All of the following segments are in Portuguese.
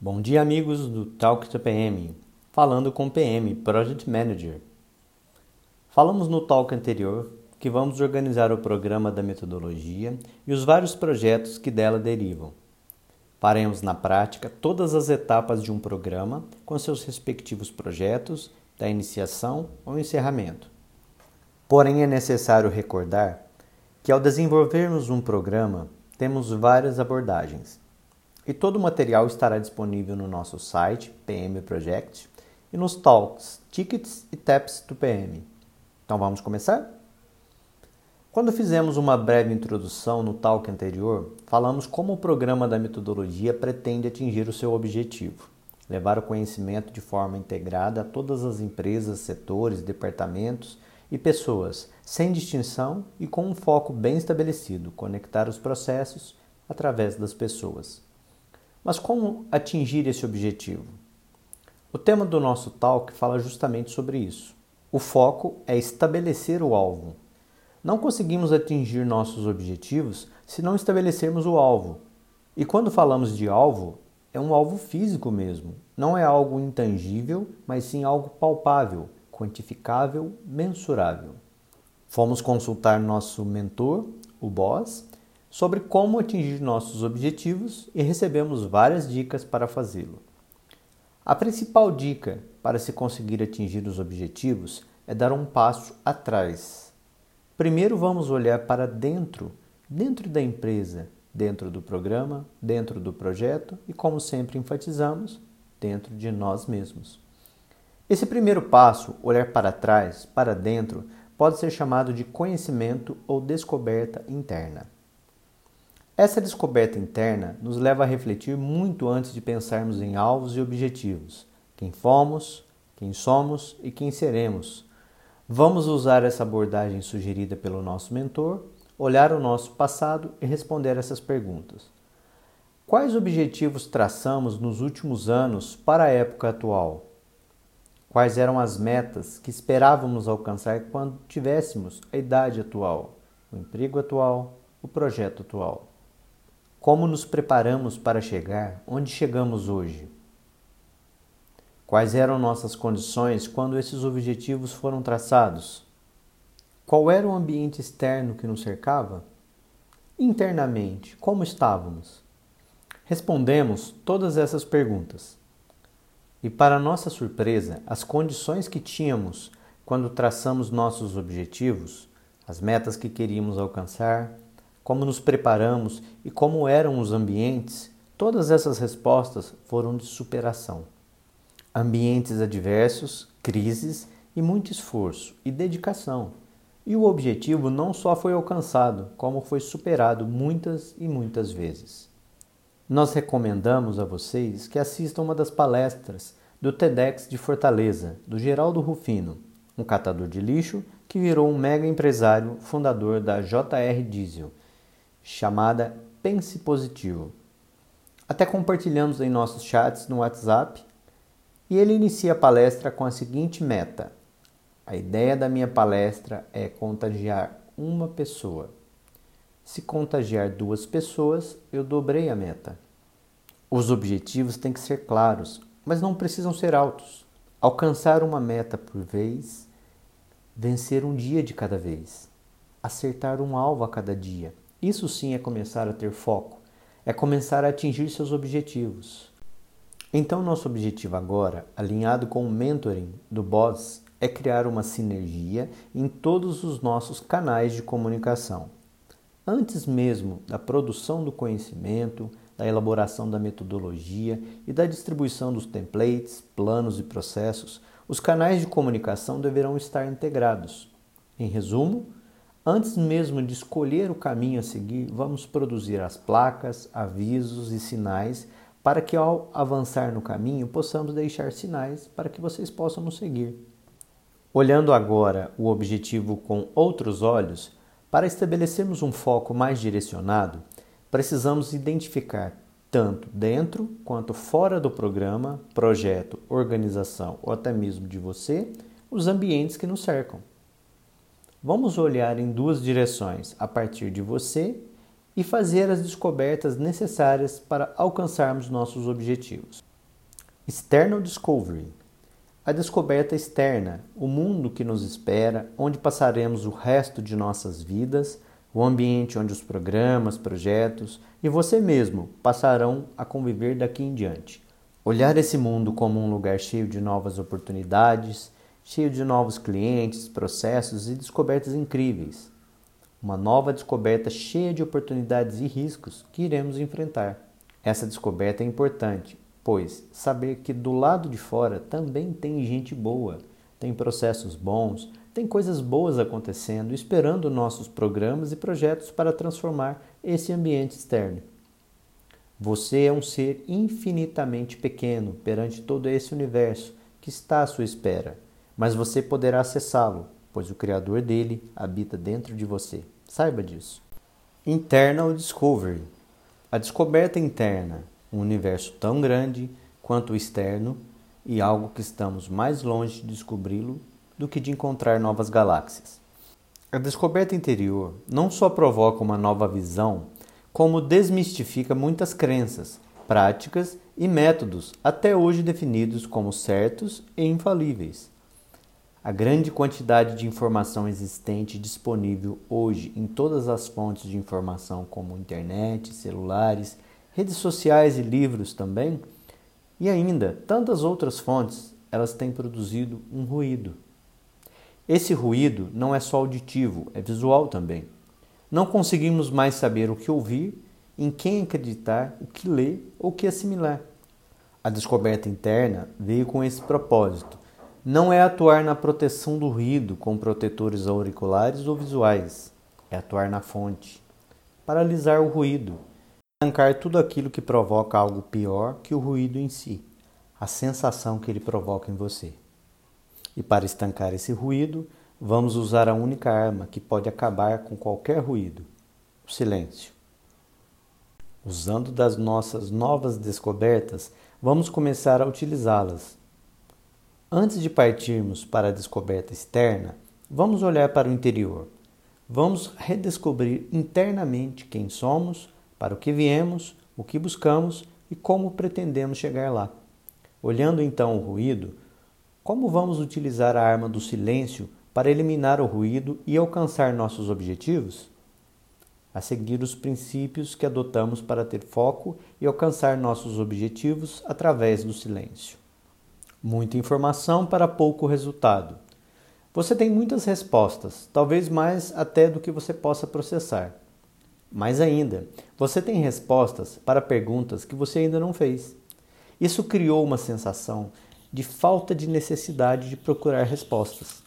Bom dia, amigos do Talk to PM, falando com PM, Project Manager. Falamos no talk anterior que vamos organizar o programa da metodologia e os vários projetos que dela derivam. Faremos na prática todas as etapas de um programa com seus respectivos projetos, da iniciação ao encerramento. Porém, é necessário recordar que ao desenvolvermos um programa, temos várias abordagens e todo o material estará disponível no nosso site PM Project e nos talks, tickets e taps do PM. Então vamos começar? Quando fizemos uma breve introdução no talk anterior, falamos como o programa da metodologia pretende atingir o seu objetivo, levar o conhecimento de forma integrada a todas as empresas, setores, departamentos e pessoas, sem distinção e com um foco bem estabelecido, conectar os processos através das pessoas. Mas como atingir esse objetivo? O tema do nosso talk fala justamente sobre isso. O foco é estabelecer o alvo. Não conseguimos atingir nossos objetivos se não estabelecermos o alvo. E quando falamos de alvo, é um alvo físico mesmo. Não é algo intangível, mas sim algo palpável, quantificável, mensurável. Fomos consultar nosso mentor, o boss, sobre como atingir nossos objetivos e recebemos várias dicas para fazê-lo. A principal dica para se conseguir atingir os objetivos é dar um passo atrás. Primeiro vamos olhar para dentro, dentro da empresa, dentro do programa, dentro do projeto e, como sempre enfatizamos, dentro de nós mesmos. Esse primeiro passo, olhar para trás, para dentro, pode ser chamado de conhecimento ou descoberta interna. Essa descoberta interna nos leva a refletir muito antes de pensarmos em alvos e objetivos, quem fomos, quem somos e quem seremos. Vamos usar essa abordagem sugerida pelo nosso mentor, olhar o nosso passado e responder essas perguntas. Quais objetivos traçamos nos últimos anos para a época atual? Quais eram as metas que esperávamos alcançar quando tivéssemos a idade atual, o emprego atual, o projeto atual? Como nos preparamos para chegar onde chegamos hoje? Quais eram nossas condições quando esses objetivos foram traçados? Qual era o ambiente externo que nos cercava? Internamente, como estávamos? Respondemos todas essas perguntas. E, para nossa surpresa, as condições que tínhamos quando traçamos nossos objetivos, as metas que queríamos alcançar, como nos preparamos e como eram os ambientes, todas essas respostas foram de superação. Ambientes adversos, crises e muito esforço e dedicação. E o objetivo não só foi alcançado, como foi superado muitas e muitas vezes. Nós recomendamos a vocês que assistam uma das palestras do TEDx de Fortaleza, do Geraldo Rufino, um catador de lixo que virou um mega empresário fundador da JR Diesel chamada Pense Positivo. Até compartilhamos em nossos chats no WhatsApp e ele inicia a palestra com a seguinte meta: A ideia da minha palestra é contagiar uma pessoa. Se contagiar duas pessoas, eu dobrei a meta. Os objetivos têm que ser claros, mas não precisam ser altos. Alcançar uma meta por vez, vencer um dia de cada vez, acertar um alvo a cada dia. Isso sim é começar a ter foco, é começar a atingir seus objetivos. Então, nosso objetivo agora, alinhado com o mentoring do Boss, é criar uma sinergia em todos os nossos canais de comunicação. Antes mesmo da produção do conhecimento, da elaboração da metodologia e da distribuição dos templates, planos e processos, os canais de comunicação deverão estar integrados. Em resumo, Antes mesmo de escolher o caminho a seguir, vamos produzir as placas, avisos e sinais para que ao avançar no caminho possamos deixar sinais para que vocês possam nos seguir. Olhando agora o objetivo com outros olhos, para estabelecermos um foco mais direcionado, precisamos identificar tanto dentro quanto fora do programa, projeto, organização ou até mesmo de você, os ambientes que nos cercam. Vamos olhar em duas direções, a partir de você e fazer as descobertas necessárias para alcançarmos nossos objetivos. External Discovery a descoberta externa, o mundo que nos espera, onde passaremos o resto de nossas vidas, o ambiente onde os programas, projetos e você mesmo passarão a conviver daqui em diante. Olhar esse mundo como um lugar cheio de novas oportunidades, cheio de novos clientes, processos e descobertas incríveis. Uma nova descoberta cheia de oportunidades e riscos que iremos enfrentar. Essa descoberta é importante, pois saber que do lado de fora também tem gente boa, tem processos bons, tem coisas boas acontecendo, esperando nossos programas e projetos para transformar esse ambiente externo. Você é um ser infinitamente pequeno perante todo esse universo que está à sua espera, mas você poderá acessá-lo, pois o Criador dele habita dentro de você. Saiba disso. Internal Discovery a descoberta interna um universo tão grande quanto o externo e algo que estamos mais longe de descobri-lo do que de encontrar novas galáxias. A descoberta interior não só provoca uma nova visão, como desmistifica muitas crenças, práticas e métodos até hoje definidos como certos e infalíveis. A grande quantidade de informação existente disponível hoje em todas as fontes de informação, como internet, celulares redes sociais e livros também, e ainda tantas outras fontes, elas têm produzido um ruído. Esse ruído não é só auditivo, é visual também. Não conseguimos mais saber o que ouvir, em quem acreditar, o que ler ou o que assimilar. A descoberta interna veio com esse propósito. Não é atuar na proteção do ruído com protetores auriculares ou visuais, é atuar na fonte. Paralisar o ruído, Arrancar tudo aquilo que provoca algo pior que o ruído em si, a sensação que ele provoca em você. E para estancar esse ruído, vamos usar a única arma que pode acabar com qualquer ruído: o silêncio. Usando das nossas novas descobertas, vamos começar a utilizá-las. Antes de partirmos para a descoberta externa, vamos olhar para o interior. Vamos redescobrir internamente quem somos para o que viemos, o que buscamos e como pretendemos chegar lá. Olhando então o ruído, como vamos utilizar a arma do silêncio para eliminar o ruído e alcançar nossos objetivos? A seguir os princípios que adotamos para ter foco e alcançar nossos objetivos através do silêncio. Muita informação para pouco resultado. Você tem muitas respostas, talvez mais até do que você possa processar. Mais ainda, você tem respostas para perguntas que você ainda não fez. Isso criou uma sensação de falta de necessidade de procurar respostas.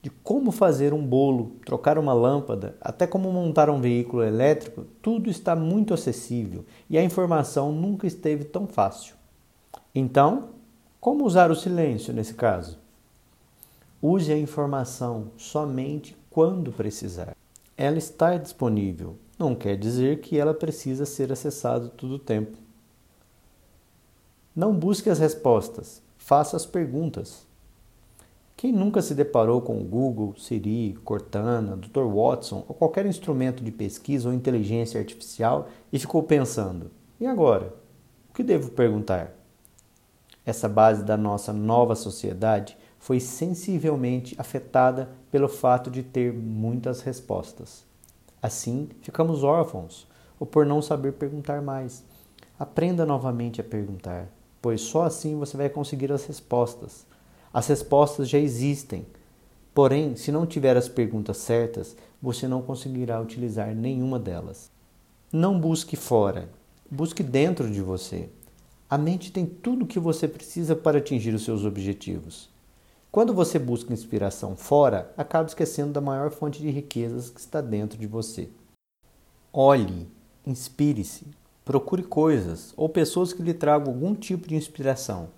De como fazer um bolo, trocar uma lâmpada, até como montar um veículo elétrico, tudo está muito acessível e a informação nunca esteve tão fácil. Então, como usar o silêncio nesse caso? Use a informação somente quando precisar. Ela está disponível, não quer dizer que ela precisa ser acessada todo o tempo. Não busque as respostas, faça as perguntas. Quem nunca se deparou com o Google, Siri, Cortana, Dr. Watson ou qualquer instrumento de pesquisa ou inteligência artificial e ficou pensando: e agora? O que devo perguntar? Essa base da nossa nova sociedade foi sensivelmente afetada pelo fato de ter muitas respostas. Assim, ficamos órfãos, ou por não saber perguntar mais. Aprenda novamente a perguntar, pois só assim você vai conseguir as respostas. As respostas já existem. Porém, se não tiver as perguntas certas, você não conseguirá utilizar nenhuma delas. Não busque fora, busque dentro de você. A mente tem tudo o que você precisa para atingir os seus objetivos. Quando você busca inspiração fora, acaba esquecendo da maior fonte de riquezas que está dentro de você. Olhe, inspire-se, procure coisas ou pessoas que lhe tragam algum tipo de inspiração.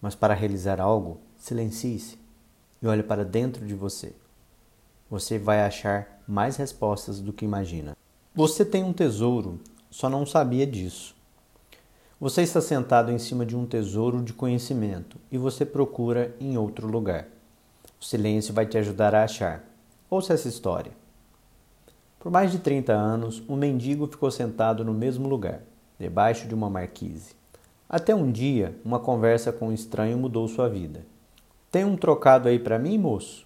Mas para realizar algo, silencie-se e olhe para dentro de você. Você vai achar mais respostas do que imagina. Você tem um tesouro, só não sabia disso. Você está sentado em cima de um tesouro de conhecimento e você procura em outro lugar. O silêncio vai te ajudar a achar. Ouça essa história. Por mais de 30 anos, um mendigo ficou sentado no mesmo lugar, debaixo de uma marquise. Até um dia, uma conversa com um estranho mudou sua vida. Tem um trocado aí para mim, moço?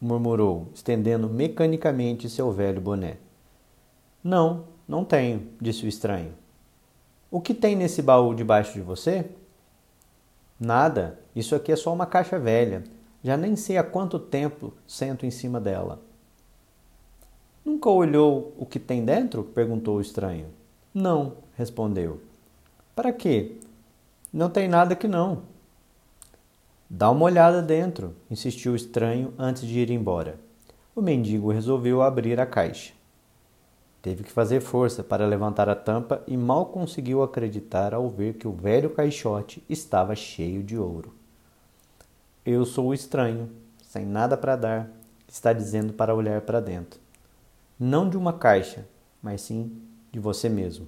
murmurou, estendendo mecanicamente seu velho boné. Não, não tenho, disse o estranho. O que tem nesse baú debaixo de você? Nada, isso aqui é só uma caixa velha. Já nem sei há quanto tempo sento em cima dela. Nunca olhou o que tem dentro? perguntou o estranho. Não, respondeu. Para quê? Não tem nada que não. Dá uma olhada dentro, insistiu o estranho antes de ir embora. O mendigo resolveu abrir a caixa. Teve que fazer força para levantar a tampa e mal conseguiu acreditar ao ver que o velho caixote estava cheio de ouro. Eu sou o estranho, sem nada para dar, está dizendo para olhar para dentro. Não de uma caixa, mas sim de você mesmo.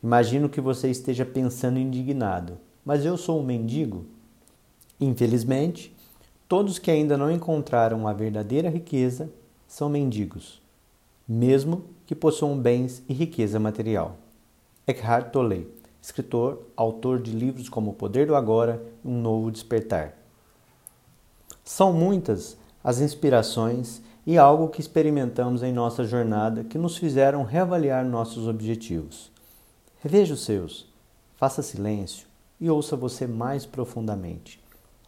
Imagino que você esteja pensando indignado, mas eu sou um mendigo? Infelizmente, todos que ainda não encontraram a verdadeira riqueza são mendigos, mesmo que possuam bens e riqueza material. Eckhart Tolle, escritor, autor de livros como O Poder do Agora e Um Novo Despertar. São muitas as inspirações e algo que experimentamos em nossa jornada que nos fizeram reavaliar nossos objetivos. Reveja os seus, faça silêncio e ouça você mais profundamente.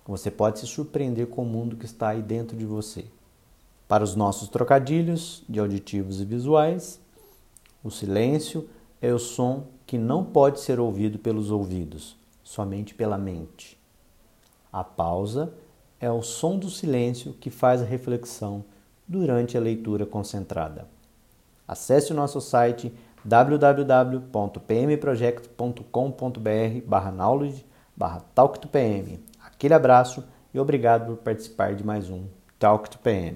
Você pode se surpreender com o mundo que está aí dentro de você. Para os nossos trocadilhos de auditivos e visuais, o silêncio é o som que não pode ser ouvido pelos ouvidos, somente pela mente. A pausa é o som do silêncio que faz a reflexão durante a leitura concentrada. Acesse o nosso site www.pmproject.com.br barra knowledge barra talk to PM. Aquele abraço e obrigado por participar de mais um Talk to PM.